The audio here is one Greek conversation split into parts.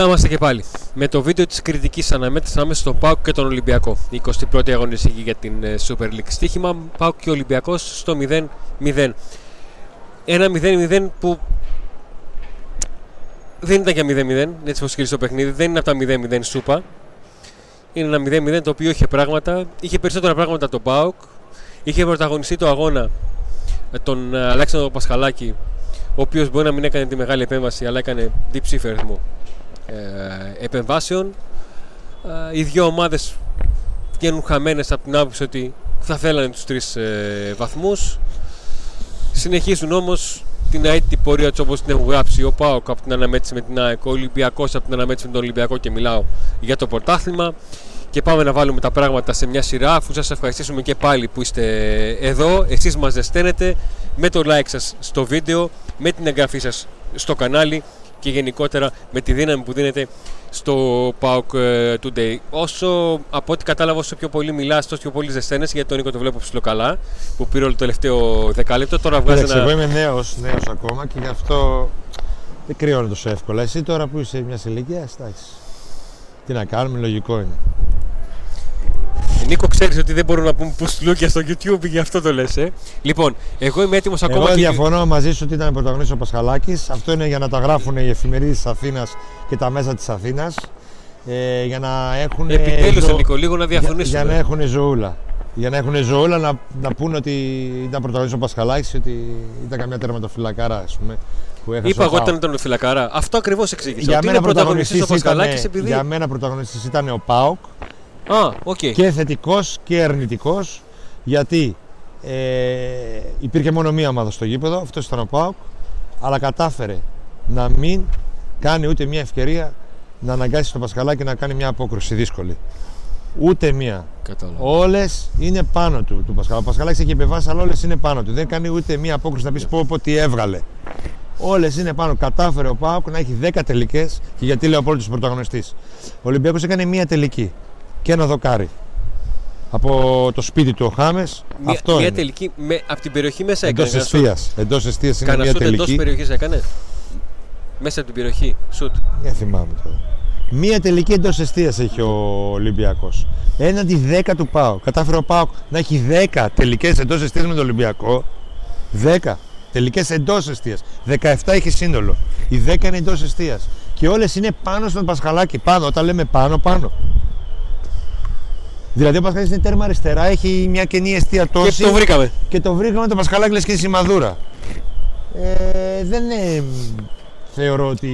Να είμαστε και πάλι. Με το βίντεο της κριτικής αναμέτρησης ανάμεσα στον Πάουκ και τον Ολυμπιακό. Η 21η αγωνιστική για την ε, Super League. Στοίχημα Πάουκ και Ολυμπιακός στο 0-0. Ένα 0-0 που δεν ήταν για 0-0, έτσι πως το παιχνίδι, δεν είναι από τα 0-0 σούπα. Είναι ένα 0-0 το οποίο είχε πράγματα, είχε περισσότερα πράγματα το Πάουκ, είχε πρωταγωνιστεί το αγώνα με τον ε, Αλέξανδρο Πασχαλάκη, ο οποίος μπορεί να μην έκανε τη μεγάλη επέμβαση, αλλά έκανε διψήφιο αριθμό ε, επεμβάσεων. Ε, οι δύο ομάδες βγαίνουν χαμένες από την άποψη ότι θα θέλανε τους τρεις ε, βαθμούς. Συνεχίζουν όμως την αίτητη πορεία τους όπως την έχουν γράψει ο Πάοκ από την αναμέτρηση με την ΑΕΚ, ο Ολυμπιακός από την αναμέτρηση με τον Ολυμπιακό και μιλάω για το πρωτάθλημα. Και πάμε να βάλουμε τα πράγματα σε μια σειρά αφού σας ευχαριστήσουμε και πάλι που είστε εδώ. Εσείς μας δεσταίνετε με το like σας στο βίντεο, με την εγγραφή σας στο κανάλι και γενικότερα με τη δύναμη που δίνετε στο PAOK ε, Today. Όσο από ό,τι κατάλαβα, όσο πιο πολύ μιλάς, τόσο πιο πολύ ζεσταίνε. Γιατί τον Νίκο το βλέπω ψηλό καλά, που πήρε όλο το τελευταίο δεκάλεπτο. Τώρα βγάζει ένα. Εγώ είμαι νέος νέος ακόμα και γι' αυτό δεν κρυώνω τόσο εύκολα. Εσύ τώρα που είσαι μιας ηλικίας, εντάξει. Τι να κάνουμε, λογικό είναι. Νίκο, ξέρεις ότι δεν μπορούμε να πούμε πουστλούκια στο YouTube, γι' αυτό το λες. Ε. Λοιπόν, εγώ είμαι έτοιμος ακόμα. Εγώ διαφωνώ μαζί σου ότι ήταν πρωταγωνιστής ο Πασχαλάκης. Αυτό είναι για να τα γράφουν οι εφημερίδες της Αθήνας και τα μέσα της Αθήνας. Ε, για να έχουν. Επιτέλους, ζω... Νίκο, λίγο να διαφωνήσουμε. Για, για να έχουν ζωούλα. Για να έχουν ζωούλα να, να πούνε ότι ήταν πρωταγωνιστής ο Πασχαλάκης, ότι ήταν καμιά τερματοφυλακάρα, ας πούμε. Που Είπα εγώ ήταν τον φυλακάρα. Αυτό ακριβώς εξήγησε. Για ότι μένα πρωταγωνιστής ο Πασχαλάκης επειδή. Για μένα πρωταγωνιστής ήταν ο Πάοκ Α, okay. Και θετικός και αρνητικός γιατί ε, υπήρχε μόνο μία ομάδα στο γήπεδο, αυτός ήταν ο Πάοκ, αλλά κατάφερε να μην κάνει ούτε μία ευκαιρία να αναγκάσει τον Πασχαλάκη να κάνει μια απόκρουση δύσκολη. Ούτε μία. Όλες είναι πάνω του. του Πασχαλάκη. Ο Πασχαλάκης έχει επεμβάσει, αλλά όλες είναι πάνω του. Δεν κάνει ούτε μία απόκρουση να πεις πω, πω τι έβγαλε. Όλες είναι πάνω. Κατάφερε ο Πάοκ να έχει 10 τελικές και γιατί λέω από όλου του πρωταγωνιστής. Ο Ολυμπιακός έκανε μία τελική και ένα δοκάρι. Από το σπίτι του ο Χάμες. Αυτό μια είναι. τελική με, από την περιοχή μέσα έκανε. Εντό εστία. Εντός εστία είναι μια τελική. Εντός περιοχής έκανε; Μέσα από την περιοχή. Σουτ. Δεν θυμάμαι τώρα. Μία τελική εντός εστία έχει ο Ολυμπιακός. Έναντι 10 του Πάου. Κατάφερε ο Πάου να έχει 10 τελικές εντός εστία με τον Ολυμπιακό. 10 τελικές εντός εστία. 17 έχει σύνολο. Οι 10 είναι εντός εστία. Και όλες είναι πάνω στον Πασχαλάκι. Πάνω, όταν λέμε πάνω, πάνω. Δηλαδή ο Πασχαλάκη είναι τέρμα αριστερά, έχει μια κενή αιστεία τόση. Και το βρήκαμε. Και το βρήκαμε το Πασχαλάκη λες και σημαδούρα. Ε, δεν είναι, θεωρώ ότι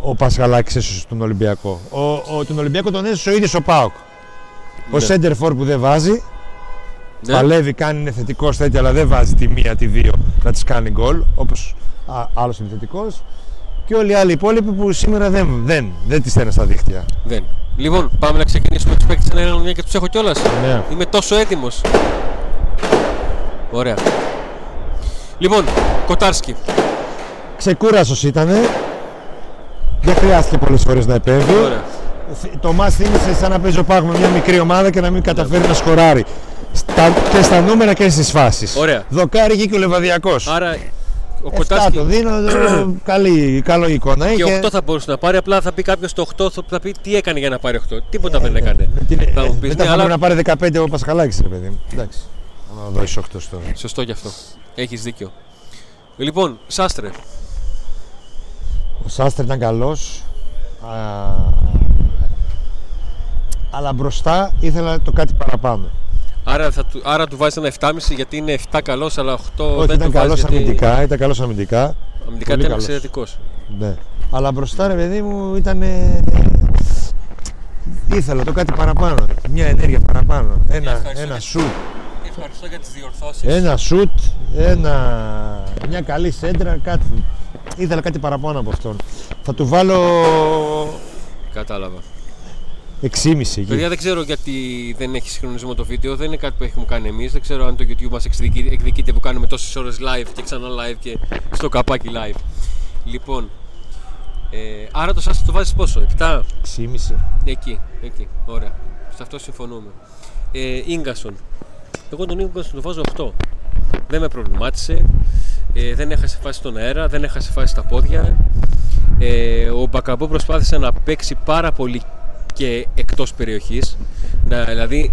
ο Πασχαλάκης έσωσε τον Ολυμπιακό. Ο, ο, τον Ολυμπιακό τον έσωσε ο ίδιος ο Πάοκ. Ο ναι. Σέντερ Φόρ που δεν βάζει. Ναι. Παλεύει, κάνει είναι θετικός τέτοια, αλλά δεν βάζει τη μία, τη δύο να τι κάνει γκολ. Όπως άλλος είναι θετικός. Και όλοι οι άλλοι υπόλοιποι που σήμερα δεν, δεν, δεν τις στέλνουν στα δίχτυα. Δεν. Λοιπόν, πάμε να ξεκινήσουμε τους παίκτες ένα μια και τους έχω κιόλας. Ναι. Είμαι τόσο έτοιμος. Ωραία. Λοιπόν, Κοτάρσκι. Ξεκούρασος ήταν. Δεν χρειάστηκε πολλές φορές να επέμβει. Ωραία. Το μα θύμισε σαν να παίζει ο Πάγο με μια μικρή ομάδα και να μην καταφέρει να σκοράρει. Στα, και στα νούμερα και στις φάσεις. Δοκάρι και ο Λεβαδιακός. Άρα ο Κοτάσκι. το δίνω, καλή, καλό εικόνα. Και, και 8 θα μπορούσε να πάρει, απλά θα πει κάποιος το 8 θα πει τι έκανε για να πάρει 8. Τίποτα ε, δεν έκανε. την, θα μου πεις, ναι, αλλά... να πάρει 15 ο Πασχαλάκης ρε παιδί μου. Εντάξει. Να δώσει 8 στο. Σωστό γι' αυτό. Έχεις δίκιο. Λοιπόν, Σάστρε. Ο Σάστρε ήταν καλός. Αλλά μπροστά ήθελα το κάτι παραπάνω. Άρα, θα του, άρα του βάζει ένα 7,5 γιατί είναι 7 καλός, αλλά 8 Όχι, δεν ήταν του καλός βάζει. Γιατί... Αμυντικά, ήταν καλός αμυντικά. Αμυντικά ήταν εξαιρετικός. Ναι. Αλλά μπροστά, ρε παιδί μου, ήταν. Ήθελα το κάτι παραπάνω. Μια ενέργεια παραπάνω. Ένα, ένα σουτ. Ευχαριστώ για τις διορθώσεις. Ένα σουτ, ένα... μια καλή σέντρα, κάτι. Ήθελα κάτι παραπάνω από αυτόν. Θα του βάλω. Κατάλαβα. 6,5 Παιδιά δεν ξέρω γιατί δεν έχει συγχρονισμό το βίντεο, δεν είναι κάτι που έχουμε κάνει εμείς. Δεν ξέρω αν το YouTube μας εκδικείται που κάνουμε τόσες ώρες live και ξανά live και στο καπάκι live. Λοιπόν, ε, άρα το σας το βάζεις πόσο, 7? 6,5. Εκεί, εκεί, ωραία. Σε αυτό συμφωνούμε. Ε, Ίγκασον. Εγώ τον Ίγκασον το βάζω 8. Δεν με προβλημάτισε. Ε, δεν έχασε φάση στον αέρα, δεν έχασε φάση στα πόδια. Ε, ο Μπακαμπό προσπάθησε να παίξει πάρα πολύ και εκτός περιοχής. Να, δηλαδή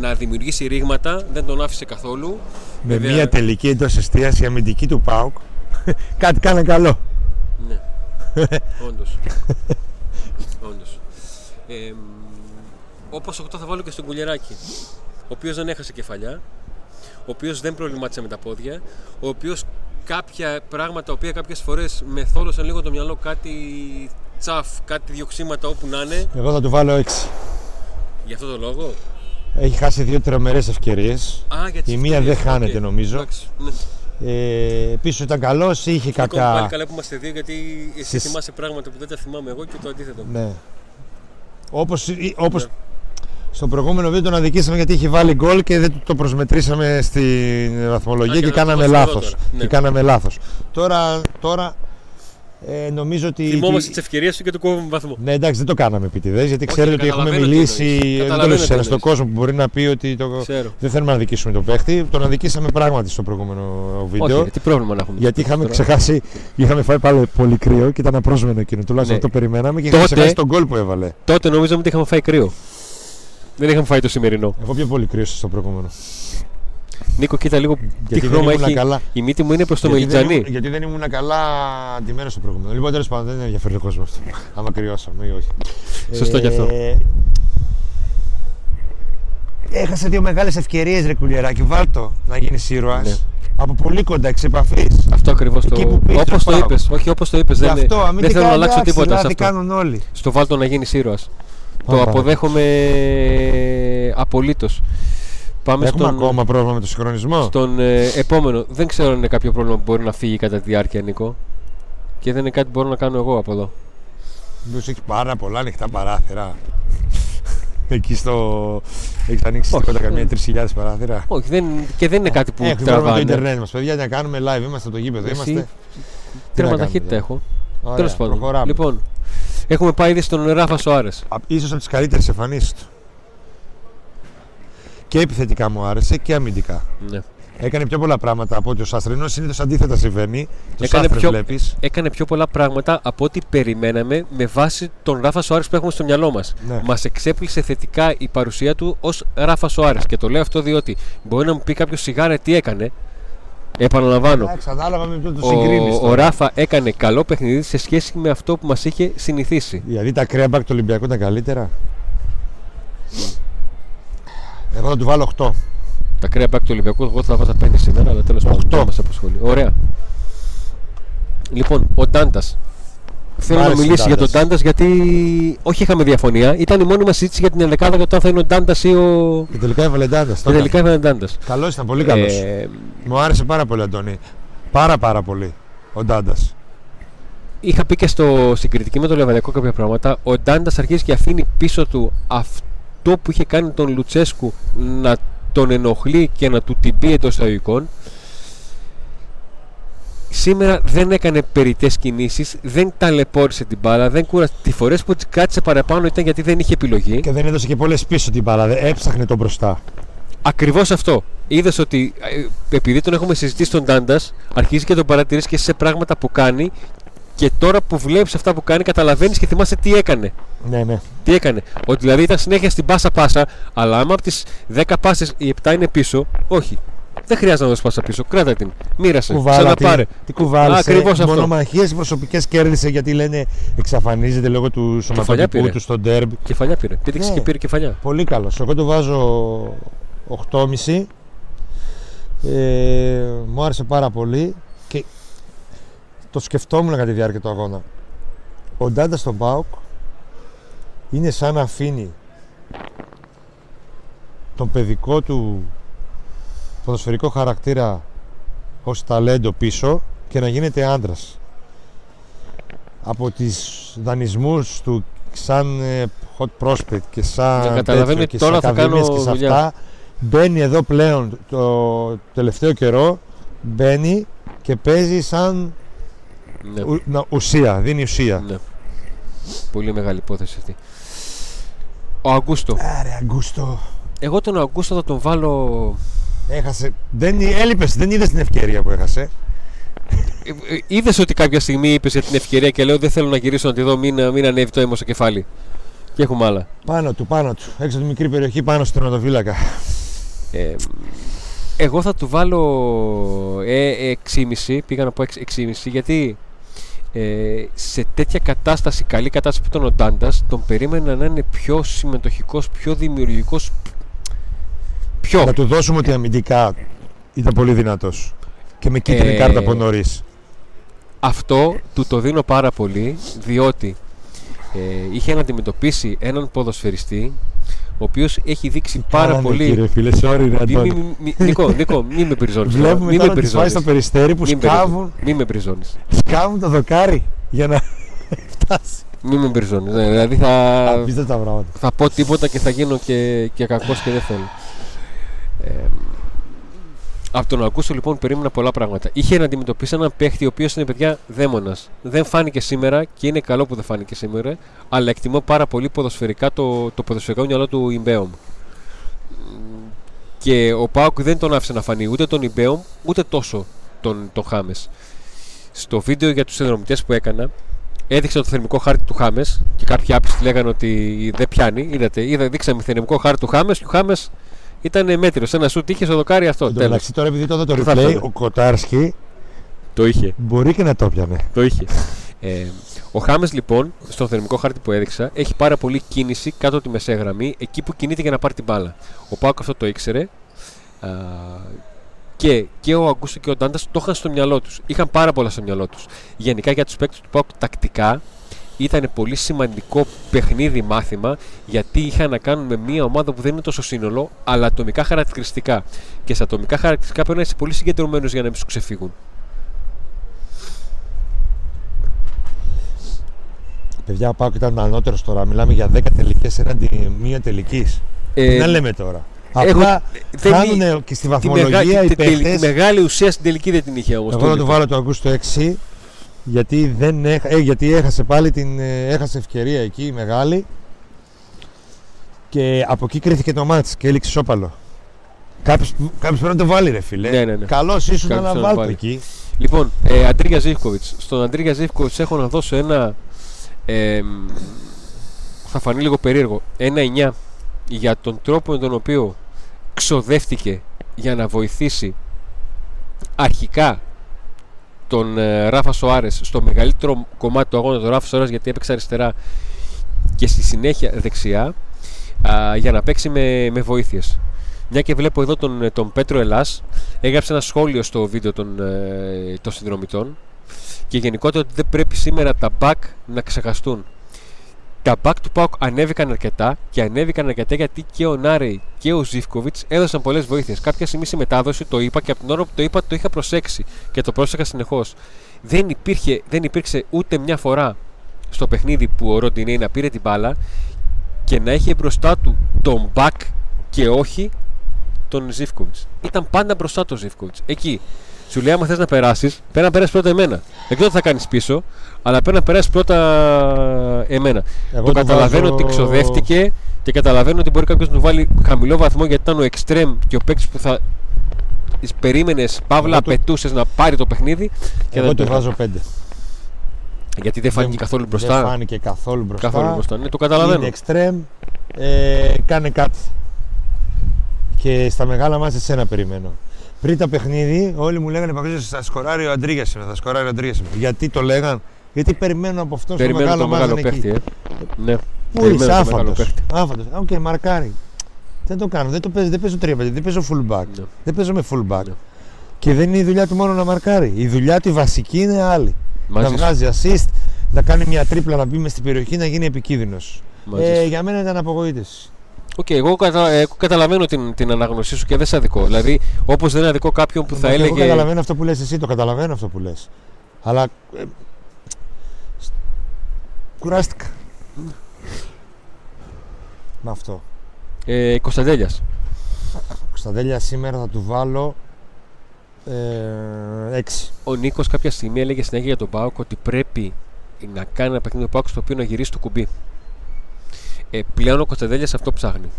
να δημιουργήσει ρήγματα, δεν τον άφησε καθόλου. Με Βέβαια- μια τελική εντός εστίαση αμυντική του ΠΑΟΚ. Κάτι κάνε καλό. Ναι. Όντως. Όντως. Ε, όπως 8 θα βάλω και στον Κουλιεράκη. Ο οποίος δεν έχασε κεφαλιά. Ο οποίος δεν προβλημάτισε με τα πόδια. Ο οποίος κάποια πράγματα, τα οποία κάποιες φορές με θόλωσαν λίγο το μυαλό, κάτι τσαφ, κάτι διωξίματα όπου να είναι. Εγώ θα του βάλω 6. Γι' αυτό το λόγο. Έχει χάσει δύο τρομερές ευκαιρίες. Α, για τις Η μία ευκαιρίες. δεν χάνεται, Οκ. νομίζω. Εντάξει, ναι. Ε, πίσω ήταν καλός, είχε Λοιπόν, πάλι κακά. καλά που είμαστε δύο, γιατί εσύ Στις- θυμάσαι πράγματα που δεν τα θυμάμαι εγώ και το αντίθετο. Ναι. Όπως, όπως Ναι. στο προηγούμενο βίντεο τον αδικήσαμε γιατί είχε βάλει γκολ και δεν του το προσμετρήσαμε στην βαθμολογία Α, και, και να το κάναμε δώσουμε εδώ λάθος. τώρα. Ναι. Και κάναμε λάθος. Τώρα, τώρα ε, νομίζω ότι... Θυμόμαστε τις ευκαιρίες σου και του κόβουμε βαθμό. Ναι, εντάξει, δεν το κάναμε επίτηδες γιατί Όχι, ξέρετε ότι έχουμε καταλαβαίνω τι μιλήσει. εννοείς. Δεν το Καταλαβαίνω λέω τι σε ένα στον εννοείς. κόσμο που μπορεί να πει ότι το... Ξέρω. δεν θέλουμε να δικήσουμε τον παίχτη. Τον αδικήσαμε πράγματι στο προηγούμενο βίντεο. Όχι, τι πρόβλημα να έχουμε. Γιατί είχαμε Τώρα. ξεχάσει, είχαμε φάει πάλι πολύ κρύο και ήταν απρόσμενο εκείνο. Τουλάχιστον Ναι. αυτό περιμέναμε και είχαμε Τότε- ξεχάσει τον γκολ που έβαλε. Τότε νομίζαμε ότι είχαμε φάει κρύο. Δεν είχαμε φάει το σημερινό. Εγώ πιο πολύ κρύο στο προηγούμενο. Νίκο, κοίτα λίγο τι Γιατί δεν χρώμα ήμουν έχει. καλά. Η μύτη μου είναι προς το γιατί, δεν Μελιτζανί. ήμουν, γιατί δεν ήμουν καλά αντιμένο στο προηγούμενο. Λοιπόν, τέλος πάντων, δεν ενδιαφέρει τον κόσμος αυτό. Άμα κρυώσαμε ή όχι. Σωστό κι αυτό. Ε, Έχασε δύο μεγάλες ευκαιρίες, ρε κουλιεράκι. Βάλτο να γίνεις ήρωας. Ναι. Από πολύ κοντά, εξ επαφής. Αυτό ακριβώς Εκεί το. που πήγες Όπως στο το ΠΑΟΚ. είπες. Όχι, όπως το είπες. Γι' Δεν, αυτό, δεν αμυντικά, θέλω να αλλάξω εντάξει, τίποτα σε λάθη αυτό. κάνουν όλοι. Στο βάλτο να γίνεις ήρωας. Το Πάμε αποδέχομαι απολύτως. Πάμε Έχουμε στον, ακόμα πρόβλημα με το συγχρονισμό; στον ε, επόμενο. Δεν ξέρω αν είναι κάποιο πρόβλημα που μπορεί να φύγει κατά τη διάρκεια, Νίκο. Και δεν είναι κάτι που μπορώ να κάνω εγώ από εδώ. Μήπως έχει πάρα πολλά ανοιχτά παράθυρα; Εκεί στο. Έχεις ανοίξει Όχι, τίποτα δεν- καμία 3.000 παράθυρα; Όχι, δεν, και δεν είναι κάτι που Έχουμε πρόβλημα με το τραβάνε. Ιντερνετ μας, παιδιά, να κάνουμε live. Είμαστε στο γήπεδο. Εσύ, Είμαστε. Τέρμα να ταχύτητα κάνουμε, έχω. Ωραία, Τέλος πάντων. προχωράμε. Λοιπόν, έχουμε πάει ήδη στον Ράφα Σοάρε. Α- Ίσως από τις καλύτερες εμφανίσεις του. Και επιθετικά μου άρεσε και αμυντικά. Ναι. Έκανε πιο πολλά πράγματα από ότι ο Σάστρε. Ενώ συνήθως αντίθετα συμβαίνει. Το Έκανε Σάστρες πιο- βλέπεις. Έκανε πιο πολλά πράγματα από ό,τι περιμέναμε με βάση τον Ράφα Σοάρες που έχουμε στο μυαλό μας. Ναι. Μας εξέπληξε θετικά η παρουσία του ως Ράφα Σοάρες. Και το λέω αυτό διότι μπορεί να μου πει κάποιος σιγάρε τι έκανε; Επαναλαμβάνω. Εντάξει, ανάλογα με ποιο το Ο, συγκρίνεις. ο Ράφα έκανε καλό παιχνίδι σε σχέση με αυτό που μας είχε συνηθίσει. Δηλαδή τα κρέα μπακ του Ολυμπιακού ήταν καλύτερα; Εγώ θα του βάλω 8. Τα κρέα μπακ του Ολυμπιακού, εγώ θα βάζα 5 σήμερα, αλλά τέλος πάντων Οχτώ. δεν μας απασχολεί. Ωραία. Λοιπόν, ο Ντάντας. Θέλω Μ' να άρεσε ο μιλήσει για τον Ντάντας. Ντάντας γιατί όχι είχαμε διαφωνία. Ήταν η μόνη μας συζήτηση για την ενδεκάδα για το αν θα είναι ο Ντάντας ή ο. Και τελικά έβαλε Ντάντας. Και τελικά ήταν ο Ντάντας. Καλός ήταν, πολύ καλός. Ε, Μου άρεσε πάρα πολύ, Αντώνη. Πάρα πάρα πολύ ο Ντάντας. είχα πει και στο συγκριτική με το Λεβαδιακό κάποια πράγματα. Ο Ντάντας αρχίζει και αφήνει πίσω του αυτό που είχε κάνει τον Λουτσέσκου να τον ενοχλεί και να του την πει εντός εισαγωγικών. Σήμερα δεν έκανε περιττές κινήσεις, δεν ταλαιπώρησε την μπάλα, δεν κούρασε. Τις φορές που της κράτησε παραπάνω ήταν γιατί δεν είχε επιλογή. Και δεν έδωσε και πολλές πίσω την μπάλα. δεν- Έψαχνε τον μπροστά. Ακριβώς αυτό. Είδες ότι ε, επειδή τον έχουμε συζητήσει τον Τάντα, αρχίζει και τον παρατηρείς και σε πράγματα που κάνει και τώρα που βλέπεις αυτά που κάνει, καταλαβαίνεις και θυμάσαι τι έκανε. Ναι, ναι. Τι έκανε. Ότι δηλαδή ήταν συνέχεια στην πάσα πάσα, αλλά άμα από τις 10 πάσες οι 7 είναι πίσω, όχι. Δεν χρειάζεται να δώσεις πάσα πίσω. Κράτα την. Μοίρασε. Κουβάλα, Ξαναπάρε. τι, τι κουβάλισε. Ακριβώς αυτό. Μονομαχίες προσωπικές κέρδισε γιατί λένε εξαφανίζεται λόγω του Κεφαλιά σωματοτυπού πήρε. του στο ντέρμπι. Κεφαλιά πήρε. Πήδηξε Ναι. και πήρε κεφαλιά. Πολύ καλός. Εγώ το βάζω 8,5. Ε, μου άρεσε πάρα πολύ και το σκεφτόμουν κατά τη διάρκεια του αγώνα. Ο Ντάντα στον Πάουκ είναι σαν να αφήνει τον παιδικό του ποδοσφαιρικό χαρακτήρα ως ταλέντο πίσω και να γίνεται άντρας. Από τις δανεισμούς του σαν ε, hot prospect και σαν Να καταλαβαίνει τέτοιο και τώρα στις θα κάνω ακαδημίες και σε δουλειά. αυτά μπαίνει εδώ πλέον το τελευταίο καιρό μπαίνει και παίζει σαν Ναι. ου- να- ουσία, δίνει ουσία. ναι. Πολύ μεγάλη υπόθεση αυτή. Ο Αγκούστο. Άρε Αγκούστο. Εγώ τον Αγκούστο θα τον βάλω. Έχασε. Δεν έλειπες, δεν είδες την ευκαιρία που έχασε. είδες ότι κάποια στιγμή είπες για την ευκαιρία και λέω δεν θέλω να γυρίσω να τη δω, μην, μην ανέβει το αίμα στο κεφάλι. Και έχουμε άλλα. Πάνω του, πάνω του. Έξω από τη μικρή περιοχή, πάνω στο τερματοφύλακα. Ε, εγώ θα του βάλω ε, 6,5. Πήγα να πω 6,5 γιατί ε, σε τέτοια κατάσταση, καλή κατάσταση που ήταν ο Ντάντας, τον περίμενα να είναι πιο συμμετοχικός, πιο δημιουργικός. Πιο. Να του δώσουμε ότι αμυντικά ήταν πολύ δυνατός. Και με κίτρινη Ε, κάρτα από νωρίς. Αυτό του το δίνω πάρα πολύ διότι ε, είχε να αντιμετωπίσει έναν ποδοσφαιριστή ο οποίος έχει δείξει πάρα πολύ. Κύριε φίλε, sorry, ρε Μη, Αντώνη. μη, μη, Νικό, Νικό, μην με πριζώνεις. Βλέπουμε Μην τώρα με ότι πάει πριζώνεις. στο περιστέρι που Μην με σκάβουν, Μην με πριζώνεις. σκάβουν το δοκάρι για να φτάσει. Μην με πριζώνεις. Ναι, δηλαδή θα, Απίστευτα πράγματα. θα πω τίποτα και θα γίνω και, και κακός και δεν θέλω. Ε, από τον ακούσω λοιπόν περίμενα πολλά πράγματα. Είχε να αντιμετωπίσει έναν παίχτη ο οποίος είναι παιδιά δαίμονας. Δεν φάνηκε σήμερα και είναι καλό που δεν φάνηκε σήμερα, αλλά εκτιμώ πάρα πολύ ποδοσφαιρικά το, το ποδοσφαιρικό μυαλό του Ιμπέομ. Και ο Πάουκ δεν τον άφησε να φανεί ούτε τον Ιμπέομ ούτε τόσο τον, τον Χάμες. Στο βίντεο για τους συνδρομητές που έκανα, έδειξα το θερμικό χάρτη του Χάμες και κάποιοι άπιστοι λέγανε ότι δεν πιάνει. Είδατε, είδα, δείξαμε θερμικό χάρτη του Χάμες και ο Χάμες ήταν μέτριο. Ένα σου είχε στο δοκάρι αυτό. Εν τω Τέλος. μεταξύ τώρα επειδή το είδα το Τι θα replay, θέλετε. ο Κοτάρσκι Το είχε. μπορεί και να το πιανε. Το είχε. Ε, ο Χάμες λοιπόν, στον θερμικό χάρτη που έδειξα, έχει πάρα πολύ κίνηση κάτω από τη μεσαία γραμμή, εκεί που κινείται για να πάρει την μπάλα. Ο Πάουκ αυτό το ήξερε. Α, και, και ο Αγκούστο και ο Ντάντας το είχαν στο μυαλό τους. Είχαν πάρα πολλά στο μυαλό τους. Γενικά για τους παίκτες του Πάουκ τακτικά ήταν πολύ σημαντικό παιχνίδι μάθημα γιατί είχαν να κάνουν με μια ομάδα που δεν είναι τόσο σύνολο, αλλά ατομικά χαρακτηριστικά. Και σε ατομικά χαρακτηριστικά πρέπει να είσαι πολύ συγκεντρωμένος για να μην σου ξεφύγουν. Παιδιά, ο Πάουκ ήταν ανώτερος τώρα. Μιλάμε για 10 τελικές έναντι μία τελικής. Ε, Τι να λέμε τώρα; έχω- Απλά δεν χάνουν και στη Τη, βαθμολογία μεγα... οι τη, τη, τη παίχτες. μεγάλη ουσία στην τελική δεν την είχε όμως. Εγώ θα του βάλω το Αγκούστο 6 γιατί, δεν έχ... ε, γιατί έχασε πάλι την ε, έχασε ευκαιρία εκεί η μεγάλη και από εκεί κρίθηκε το μάτς και έληξε σώπαλο. Κάποιος, κάποιος πρέπει να το βάλει ρε φίλε. Ναι, ναι, ναι. Καλός ήσουν Κάποιος αλλά να το βάλ το βάλει. εκεί. Λοιπόν, ε, Αντρίγια Ζήφκοβιτς. Στον Αντρίγια Ζήφκοβιτς έχω να δώσω ένα. Ε, μ, θα φανεί λίγο περίεργο. Ένα 9 για τον τρόπο με τον οποίο ξοδεύτηκε για να βοηθήσει αρχικά τον ε, Ράφα Σοάρες στο μεγαλύτερο κομμάτι του αγώνα, τον Ράφα Σοάρες γιατί έπαιξε αριστερά και στη συνέχεια δεξιά α, για να παίξει με, με βοήθειες. Μια και βλέπω εδώ τον, ε, τον Πέτρο Ελλάς έγραψε ένα σχόλιο στο βίντεο των, ε, των συνδρομητών και γενικότερα ότι δεν πρέπει σήμερα τα back να ξεχαστούν. Τα back του ΠΑΟΚ ανέβηκαν αρκετά και ανέβηκαν αρκετά γιατί και ο Νάρεϊ και ο Ζήφκοβιτς έδωσαν πολλές βοήθειες. Κάποια στιγμή στη μετάδοση το είπα και από την ώρα που το είπα το είχα προσέξει και το πρόσεχα συνεχώς. Δεν, υπήρχε, δεν υπήρξε ούτε μια φορά στο παιχνίδι που ο Ροντινέη να πήρε την μπάλα και να είχε μπροστά του τον back και όχι τον Ζήφκοβιτς. Ήταν πάντα μπροστά του ο Ζήφκοβιτς. Εκεί. Σου λέει: Άμα θες να περάσεις, πρέπει να περάσεις πρώτα εμένα. Δεν ξέρω τι θα κάνεις πίσω, αλλά πρέπει να περάσεις πρώτα εμένα. Εγώ το του καταλαβαίνω βάζω- ότι ξοδεύτηκε και καταλαβαίνω ότι μπορεί κάποιος να του βάλει χαμηλό βαθμό γιατί ήταν ο extreme και ο παίκτης που θα περίμενες, παύλα Εγώ του- απαιτούσες να πάρει το παιχνίδι. Και Εγώ δεν του το βάζω 5. Γιατί δεν φάνηκε καθόλου μπροστά. Δεν φάνηκε καθόλου μπροστά. Καθόλου μπροστά. Ναι, το καταλαβαίνω. Είναι extreme. Ε, κάνε κάτι. Και στα μεγάλα μάτια εσένα περιμένω. Πριν το παιχνίδι, όλοι μου λέγανε παγκόσμιο θα σκοράρει ο Αντρίγια σήμερα. Θα σκοράρει ο Αντρίγια σήμερα. Γιατί το λέγαν, Γιατί περιμένουν από αυτόν στο Περιμένω μεγάλο το μεγάλο ματς, αν εκεί. παίχτη. Ε. Ναι. Πού Περιμένω είσαι το μεγάλο άφαντος. παίχτη. Άφαντος. Οκ, μαρκάρει. Δεν το κάνω. Δεν, το παίζω, δεν παίζω 3 δεν παίζω fullback. Ναι. Δεν παίζω με fullback. Ναι. Και δεν είναι η δουλειά του μόνο να μαρκάρει. Η δουλειά του η βασική είναι άλλη. Μαζί να σου. βγάζει assist, να κάνει μια τρίπλα να μπει μες στην περιοχή, να γίνει επικίνδυνος. Μαζί Ε, σου. για μένα ήταν απογοήτευση. Οκ, εγώ, κατα... εγώ καταλαβαίνω την, την ανάγνωσή σου και δεν σε αδικώ. Δηλαδή, όπως δεν είναι άδικο κάποιον που θα Εγώ έλεγε. καταλαβαίνω αυτό που λες εσύ, το καταλαβαίνω αυτό που λες. Αλλά ε, σ- κουράστηκα. Με αυτό. Ε, Κωνσταντέλιας. Κωνσταντέλια σήμερα θα του βάλω ε, 6. Ο Νίκος κάποια στιγμή έλεγε συνέχεια για τον Πάοκ ότι πρέπει να κάνει ένα παιχνίδι του Πάοκ στο οποίο να γυρίσει το κουμπί. Ε, πλέον ο Κωνσταντέλιας αυτό ψάχνει.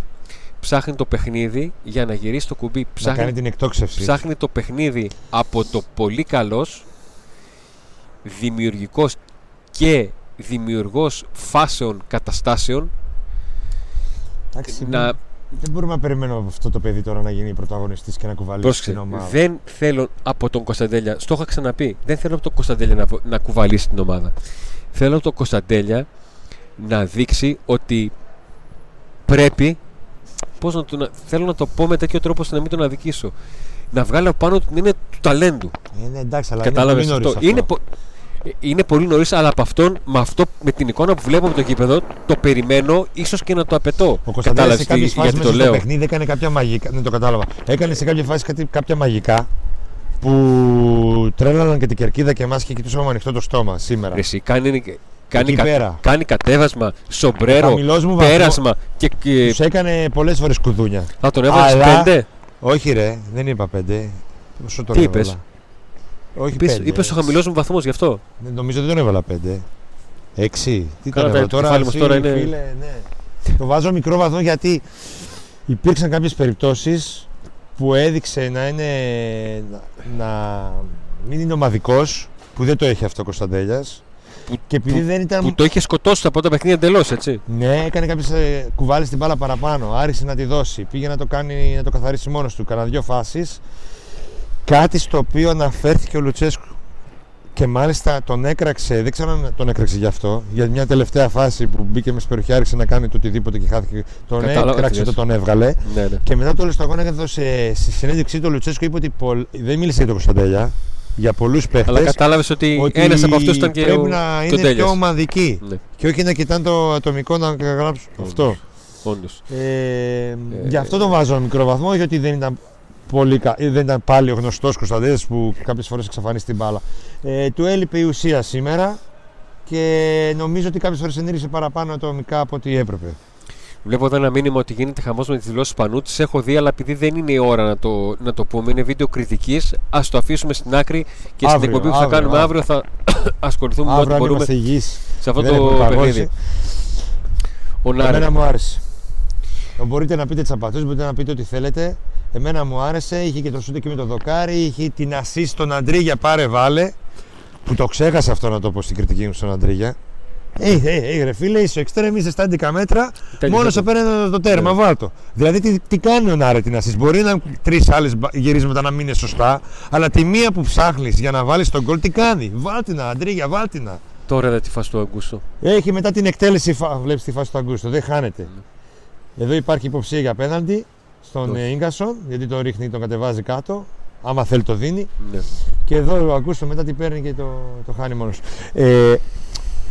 Ψάχνει το παιχνίδι για να γυρίσει το κουμπί. Να Ψάχνει, κάνει την εκτόξευση. ψάχνει το παιχνίδι από το πολύ καλός δημιουργικός και δημιουργός φάσεων καταστάσεων Εντάξει, να Δεν μπορούμε να περιμένουμε από αυτό το παιδί τώρα να γίνει πρωταγωνιστής και να κουβαλήσει Πρόσεξε, την ομάδα. δεν θέλω από τον Κωνσταντέλια, στο είχα ξαναπεί, δεν θέλω από τον Κωνσταντέλια να, βο- να κουβαλήσει την ομάδα. Θέλω από τον Κωνσταντέλια να δείξει ότι πρέπει, πώς να το, να- θέλω να το πω με τέτοιο τρόπο ώστε να μην τον αδικήσω, να βγάλει από πάνω του την είναι του ταλέντου. Ε, ναι, εντάξει, αλλά Κατάλαβες είναι πολύ νωρίς αυτό. Είναι, πο- ε, είναι πολύ νωρίς, αλλά από αυτόν, με, αυτό, με την εικόνα που βλέπω από το γήπεδο, το περιμένω, ίσως και να το απαιτώ. Ο Κωνσταντέλια σε κάποιες τι- φάσει γιατί μέσα το στο λέω. παιχνίδι έκανε κάποια μαγικά. Δεν το κατάλαβα. Έκανε σε κάποια φάση κάτι, κάποια μαγικά που τρέλαναν και την κερκίδα και εμάς και κοιτούσαμε με ανοιχτό το στόμα σήμερα. Ρε Εσύ, κάνει, κάνει, Εκεί κα- πέρα. κάνει κατέβασμα, σομπρέρο, χαμηλός μου βαθμός. πέρασμα και, και Τους έκανε πολλές φορές κουδούνια. θα τον έβαλες Αλλά- πέντε; Όχι, ρε, δεν είπα πέντε. Πόσο τον Τι έβαλα. είπες; Όχι Είπες, πέντε. είπες ο χαμηλός μου βαθμός γι' αυτό. Ναι, Νομίζω ότι δεν τον έβαλα πέντε. Έξι. Τι Καλά, τον έβαλα το τώρα. κεφάλι μας εσύ, τώρα είναι- Φίλε, ναι. το βάζω μικρό βαθμό γιατί υπήρξαν κάποιες περιπτώσεις που έδειξε να είναι να, να μην είναι ομαδικός που δεν το έχει αυτό ο Κωνσταντέλιας Που- και επειδή που- δεν ήταν Που το είχε σκοτώσει τα πρώτα παιχνίδια εντελώς, έτσι. ναι, έκανε κάποιες ε, κουβάλες στην μπάλα παραπάνω. Άρχισε να τη δώσει. Πήγε να το, κάνει, να το καθαρίσει μόνος του. Κάνα δύο φάσεις. Κάτι στο οποίο αναφέρθηκε ο Λουτσέσκου. Και μάλιστα τον έκραξε, δεν ξέρω αν τον έκραξε γι' αυτό, για μια τελευταία φάση που μπήκε μες στην περιοχή, άρχισε να κάνει το οτιδήποτε και χάθηκε. Τον Κατάλαβα τι έκραξε, λες. το τον έβγαλε. Ναι, ναι. Και μετά το όλο στο αγώνα έδωσε στη συνέντευξή του ο Λουτσέσκου είπε ότι πολλ- δεν μίλησε για τον Κωνσταντέλια, για πολλούς παίχτες. Αλλά κατάλαβες ότι, ένας από αυτούς ήταν και πρέπει ο να είναι Κοντέλιας. πιο ομαδική. Ναι, Και όχι να κοιτάνε το ατομικό να γράψουν αυτό. όντως. Ε, γι' αυτό τον βάζω ένα μικρό βαθμό, γιατί δεν ήταν, πολύ, κα- ε, δεν ήταν πάλι ο γνωστός Κωνσταντέλια που κάποιες φορές εξαφανίσει την μπάλα. Ε, του έλειπε η ουσία σήμερα και νομίζω ότι κάποιες φορές ενήργησε παραπάνω ατομικά από ό,τι έπρεπε. Βλέπω εδώ ένα μήνυμα ότι γίνεται χαμός με τις δηλώσεις Πανού. Τις έχω δει, αλλά επειδή δεν είναι η ώρα να το, να το πούμε, είναι βίντεο κριτικής. Α το αφήσουμε στην άκρη και στην Αύριο, εκπομπή που θα αύριο, κάνουμε αύριο. αύριο θα ασχοληθούμε με ό,τι Αύριο, αν μπορούμε είμαστε υγιείς, σε αυτό δεν το έχουμε παγώσει. παιχνίδι. Ο Νάρη. Εμένα μου άρεσε. Μπορείτε να πείτε τι απατούς, μπορείτε να πείτε ό,τι θέλετε. Εμένα μου άρεσε, είχε και το σούτε και με το δοκάρι, είχε την assist στον Αντρίγια πάρε βάλε. Που το ξέχασα αυτό να το πω στην κριτική μου στον Αντρίγια. Ε, ε, ε, ρε φίλε, είσαι εξτρέμ, είσαι στα 11 μέτρα, Τέλειωσε μόνος το. σε παίρνει το τέρμα, Ναι. βάλτο. Δηλαδή, τι, τι κάνει ο Νάρε την assist. Μπορεί να τρεις άλλες γυρίσματα να μην είναι σωστά, αλλά τη μία που ψάχνεις για να βάλεις τον γκολ, τι κάνει; Βάλτινα, Αντρίγια, βάλτινα. Τώρα είδα τη φάση του Αγκούστο. Έχει μετά την εκτέλεση. φα- Βλέπεις τη φάση του Αγκούστο. Δεν χάνεται. Εδώ υπάρχει υποψία για πέναντι στον Όχι. ε, γκασον γιατί τον ρίχνει, τον κατεβάζει κάτω. Άμα θέλει το δίνει. Ναι. Και εδώ ο Αγκούστο μετά την παίρνει και το, το χάνει μόνος. Ε,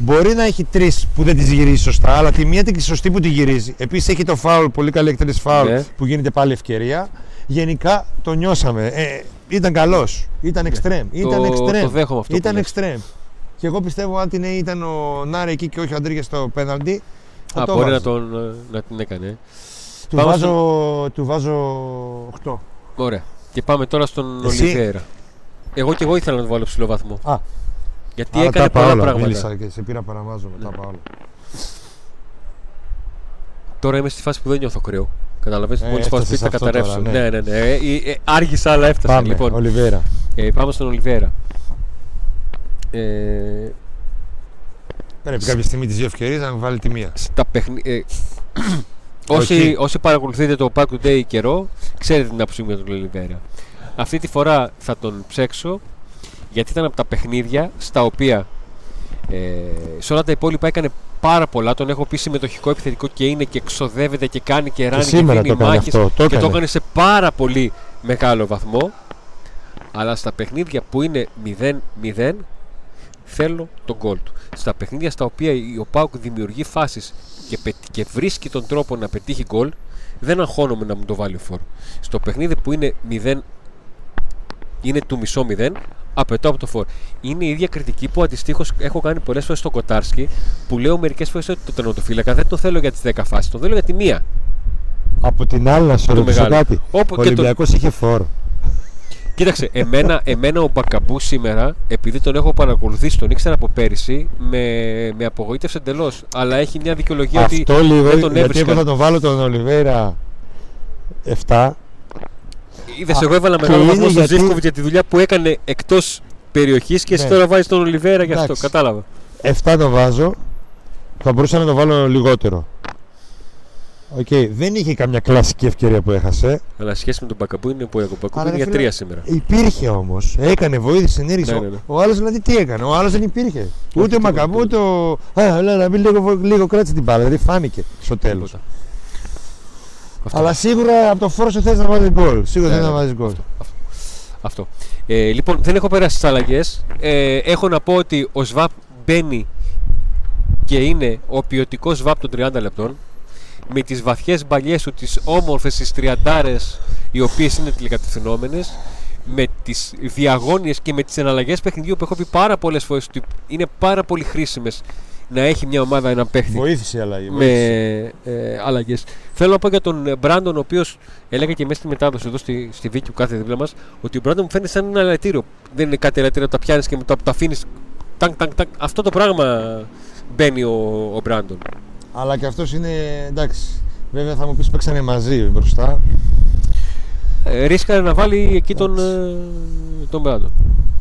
μπορεί να έχει τρεις που δεν τι γυρίζει σωστά, αλλά τη μία την σωστή που τη γυρίζει. Επίσης έχει το φάουλ, πολύ καλή εκτέλεση φάουλ Ναι. που γίνεται πάλι ευκαιρία. Γενικά το νιώσαμε. Ε, ήταν καλός. Ήταν εξτρέμ. Ήταν Ναι. το, εξτρέμ. το δέχομαι αυτό. Ήταν που λες. εξτρέμ. Και εγώ πιστεύω αν την ήταν ο Νάρε εκεί και όχι ο Αντρίγια στο πέναλτι. θα Α, το μπορεί να, βάζα. τον, ε, να την έκανε. Του Πάμε βάζω, του βάζω 8. Ωραία. Και πάμε τώρα στον Εσύ. Ολιβέρα. Εγώ και εγώ ήθελα να του βάλω ψηλό βαθμό. Α. Γιατί Άρα έκανε τα είπα πολλά όλα. πράγματα. Μίλησα και σε πήρα παραμάζω Ναι. μετά τα είπα όλα. Τώρα είμαι στη φάση που δεν νιώθω κρύο. Καταλαβαίνετε, Ε, μόλις πάω έφτασες σπίτι θα αυτό τώρα, καταρρεύσω. ναι. ναι, ναι, ναι. Ε, ε, ε, άργησα, αλλά έφτασα. Πάμε, Λοιπόν, Ολιβέρα. ε, πάμε στον Ολιβέρα. Ε, Πρέπει κάποια στιγμή τι δύο ευκαιρίες να βάλει τη μία. στα παιχνι... ε, όσοι, Όχι. όσοι παρακολουθείτε το Pack Today καιρό, ξέρετε την άποψή μου για τον Ολιβέρα. Αυτή τη φορά θα τον ψέξω γιατί ήταν από τα παιχνίδια στα οποία ε, σε όλα τα υπόλοιπα έκανε πάρα πολλά. Τον έχω πει συμμετοχικό επιθετικό και είναι και εξοδεύεται και κάνει και ράνει Και και, σήμερα δίνει το έκανε μάχες αυτό. Το και το έκανε. έκανε σε πάρα πολύ μεγάλο βαθμό. Αλλά στα παιχνίδια που είναι 0-0 θέλω τον γκολ του. Στα παιχνίδια στα οποία ο Πάουκ δημιουργεί φάσεις και, πετ- και βρίσκει τον τρόπο να πετύχει γκολ, δεν αγχώνομαι να μου το βάλει ο φόρο. Στο παιχνίδι που είναι 0, είναι του μισό 0, απαιτώ από το φόρ. Είναι η ίδια κριτική που αντιστοίχως έχω κάνει πολλές φορές στο Κοτάρσκι, που λέω μερικές φορές ότι το τερματοφύλακα δεν το θέλω για τις 10 φάσεις, το θέλω για τη μία. Από την άλλη να σου Το ρωτήσω μεγάλο. κάτι. Όπου Ο και το- Ολυμπιακός είχε φόρο. Κοίταξε, εμένα, εμένα ο Μπακαμπού σήμερα, επειδή τον έχω παρακολουθήσει, τον ήξερα από πέρυσι, με, με απογοήτευσε εντελώς. Αλλά έχει μια δικαιολογία ότι. Αυτό λίγο, δεν τον γιατί έβρισκα. εγώ θα τον βάλω τον Ολιβέρα 7. Είδες, εγώ έβαλα και μεγάλο είναι βαθμό στον γιατί- Ζίβκοβιτς για τη δουλειά που έκανε εκτός περιοχής και εσύ Ναι. τώρα βάζεις τον Ολιβέρα γι' αυτό. Εντάξει. Κατάλαβα. 7 το βάζω. Θα μπορούσα να το βάλω λιγότερο. Οκ, δεν είχε καμιά κλασική ευκαιρία που έχασε. Αλλά σχέση με τον Μπακαμπού είναι που ο Μπακαμπού Αλλά, είναι ρε για φίλε, τρία σήμερα. Υπήρχε όμως. Έκανε, βοήθησε, ενέργησε. Ναι, ναι, ναι. Ο άλλος δηλαδή τι έκανε; Ο άλλος δεν υπήρχε. ούτε ο τίποτα, Μπακαμπού, τίποτα. ούτε ο. Α, λέει, να μπει λίγο, λίγο κράτησε την μπάλα. Δηλαδή φάνηκε στο τέλος. Τίποτα. Αυτό. Αλλά σίγουρα από το φόρο σου θες να βάλεις γκολ. Σίγουρα Ναι, θες να ναι. βάλεις γκολ. Αυτό. Ε, λοιπόν, δεν έχω περάσει τις αλλαγές. Ε, έχω να πω ότι ο ΣΒΑΠ μπαίνει και είναι ο ποιοτικός ΣΒΑΠ των 30 λεπτών. Με τις βαθιές μπαλιές του, τις όμορφες, τις τριαντάρες, οι οποίες είναι τηλεκατευθυνόμενες. Με τις διαγώνιες και με τις εναλλαγές παιχνιδιού που έχω πει πάρα πολλές φορές ότι είναι πάρα πολύ χρήσιμες να έχει μια ομάδα έναν παίχτη Βοήθησε η αλλαγή. με βοήθησε. ε, αλλαγές. Θέλω να πω για τον ε, Μπράντον, ο οποίος έλεγα και μέσα στη μετάδοση εδώ στη, στη Βίκη που κάθε δίπλα μας, ότι ο Μπράντον μου φαίνεται σαν ένα ελαττήριο. Δεν είναι κάτι ελαττήριο, τα πιάνεις και μετά τα αφήνεις. Τάκ, τάκ, τάκ. Αυτό το πράγμα μπαίνει ο, ο Μπράντον. Αλλά και αυτός είναι εντάξει. Βέβαια θα μου πεις παίξανε μαζί μπροστά. Ε, ρίσκαρε να βάλει εκεί τον, ε, τον Μπράντον.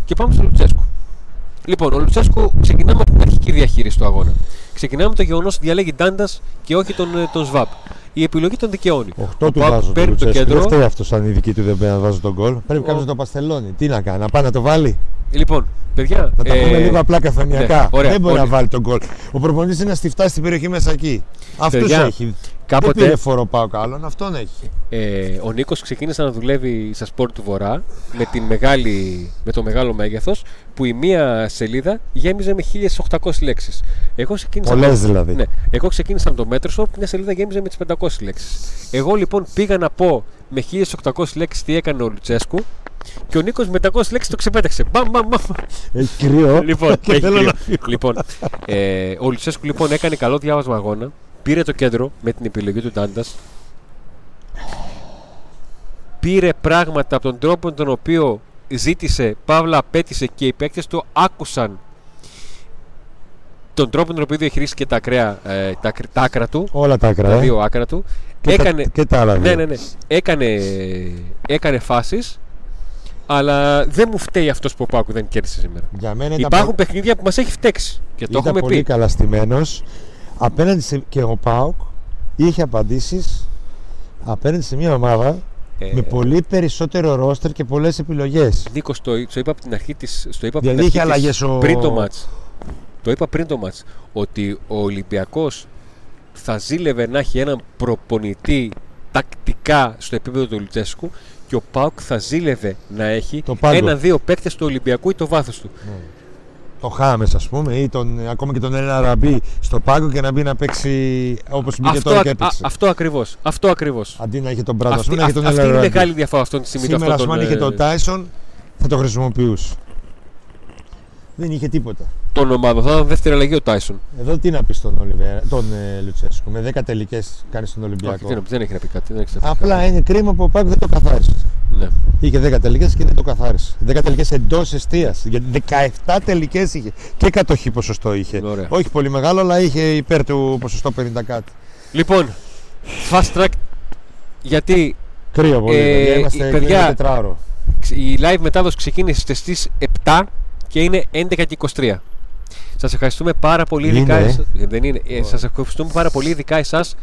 Και πάμε στο Λουτσέσκου. Λοιπόν, ο Λουτσέσκου ξεκινάμε από την αρχική διαχείριση του αγώνα. Ξεκινάμε με το γεγονός ότι διαλέγει Ντάντας και όχι τον, ε, τον Σβάπ. Η επιλογή τον δικαιώνει. 8 Ο του Πάουκ βάζω. παίρνει το το κέντρο. Δεν φταίει αυτός σαν η δική του δεν πρέπει να βάζω τον γκολ. Πρέπει Ο- κάποιος να το παστελώνει. Τι να κάνει, να πάει να το βάλει. Λοιπόν, παιδιά. Να τα ε, πούμε λίγο απλά καφενιακά. ναι, ωραία, δεν μπορεί όλοι. να βάλει τον γκολ. Ο προπονητής είναι να στη φτάσει στην περιοχή μέσα εκεί. Αυτό Παιδιά, έχει. Κάποτε- Δεν πήρε φορό πάω άλλον, αυτόν έχει. Ε, ο Νίκος ξεκίνησε να δουλεύει στα σπορ του Βορρά με, την μεγάλη, με το μεγάλο μέγεθος που η μία σελίδα γέμιζε με 1800 λέξεις. Εγώ ξεκίνησα. Πολλές από- δηλαδή. Ναι, εγώ ξεκίνησα από το Μέτροσο που μια σελίδα γέμιζε με τις 500 λέξεις. Εγώ λοιπόν πήγα να πω με 1800 λέξεις τι έκανε ο Λουτσέσκου και ο Νίκος με 500 λέξεις το ξεπέταξε. Μπαμ, μπαμ, μπαμ. Έχει κρύο. λοιπόν, και έχει θέλω κρύο. να φύγω. λοιπόν ε, ο Λουτσέσκου λοιπόν έκανε καλό διάβασμα αγώνα. Πήρε το κέντρο με την επιλογή του Ντάντας. Πήρε πράγματα από τον τρόπο τον οποίο ζήτησε, παύλα απέτησε και οι παίκτες του άκουσαν τον τρόπο τον οποίο διαχειρίστηκε τα, ακραία, ε, τα, ακρ- τα άκρα του, Όλα τα άκρα. τα ε. δύο άκρα του. Και, έκανε, τα, και τα άλλα δύο. ναι, ναι, ναι. Έκανε, έκανε φάσεις, αλλά δεν μου φταίει αυτός που ο Πάκου δεν κέρδισε σήμερα. Για μένα ήταν, Υπάρχουν πο- παιχνίδια που μας έχει φταίξει και το ήταν έχουμε πολύ πει. καλά στημένος. Απέναντι σε, και ο Πάουκ είχε απαντήσεις απέναντι σε μια ομάδα Ε, με πολύ περισσότερο ρόστερ και πολλές επιλογές. Νίκος, το, το είπα από την αρχή της, στο είπα από Δηλαδή την είχε αρχή αλλαγές της, ο- πριν το μάτς. Το είπα πριν το μάτς ότι ο Ολυμπιακός θα ζήλευε να έχει έναν προπονητή τακτικά στο επίπεδο του Λουτσέσκου και ο Πάουκ θα ζήλευε να έχει Το πάγκο. ένα-δύο παίκτες του Ολυμπιακού ή το βάθος του. Το Χάμες ας πούμε ή τον, ακόμα και τον Έλενα Ραμπή στο πάγκο και να μπει να παίξει όπως μπήκε Αυτό, τώρα α- και α- έπαιξε. αυτό ακριβώς. Αυτό ακριβώς. Αντί να έχει τον Μπράντο, ας Αυτή, πούμε, να έχει αυ- τον αυτή Έλενα είναι η Ραμπή. μεγάλη διαφορά αυτή τη στιγμή. του Σήμερα, αυτόν ας πούμε, αν τον, είχε ε, τον Τάισον, θα το χρησιμοποιούσε. Δεν είχε τίποτα. Τον ομάδα. Θα ήταν δεύτερη αλλαγή ο Τάισον. Εδώ τι να πεις στον Ολιβέρα, τον ε, Λουτσέσκου. Με 10 τελικές κάνει τον Όχι, Ολυμπιακό. δεν, δεν έχει να πει κάτι. Δεν έχει να πει Απλά είναι κρίμα που ο Πάκου δεν το καθάρισε. κάτι. Ναι. Είχε 10 τελικές και δεν το καθάρισε. 10 τελικές εντός αιστεία. Γιατί 17 τελικές είχε. Και κατοχή ποσοστό είχε. Ωραία. Όχι πολύ μεγάλο, αλλά είχε υπέρ του ποσοστό 50 κάτι. Λοιπόν, fast track γιατί Κρύο πολύ. Ε, παιδιά. Είμαστε παιδιά, παιδιά... τετράωρο. ξ- η live μετάδοση ξεκίνησε στις 7 και είναι 11 και 23. Σας ευχαριστούμε πάρα πολύ Είναι, ειδικά ε. εσ- ε, δεν είναι. Ε, σας ευχαριστούμε πάρα πολύ ειδικά εσάς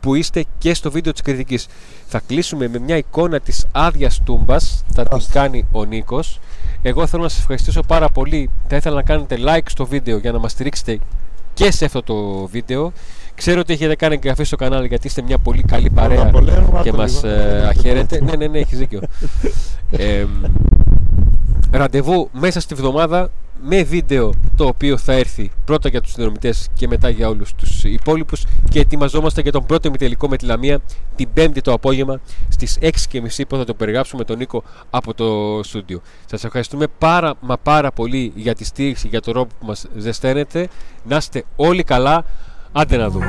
που είστε και στο βίντεο της κριτικής. Θα κλείσουμε με μια εικόνα της άδειας τούμπας, θα την Άστα. κάνει ο Νίκος. Εγώ θέλω να σας ευχαριστήσω πάρα πολύ. Θα ήθελα να κάνετε like στο βίντεο για να μας στηρίξετε και σε αυτό το βίντεο. Ξέρω ότι έχετε κάνει εγγραφή στο κανάλι γιατί είστε μια πολύ καλή παρέα απολέω, και άκου μας λίγο. ε, αχαίρετε. ναι, ναι, ναι, έχεις δίκιο. Ε, ραντεβού μέσα στη βδομάδα με βίντεο το οποίο θα έρθει πρώτα για τους συνδρομητές και μετά για όλους τους υπόλοιπους και ετοιμαζόμαστε για τον πρώτο ημιτελικό με τη Λαμία την πέμπτη το απόγευμα στις 6.30 που θα το περιγράψουμε τον Νίκο από το στούντιο. Σας ευχαριστούμε πάρα μα πάρα πολύ για τη στήριξη, για το ρόπο που μας ζεσταίνετε. Να είστε όλοι καλά. Άντε να δούμε.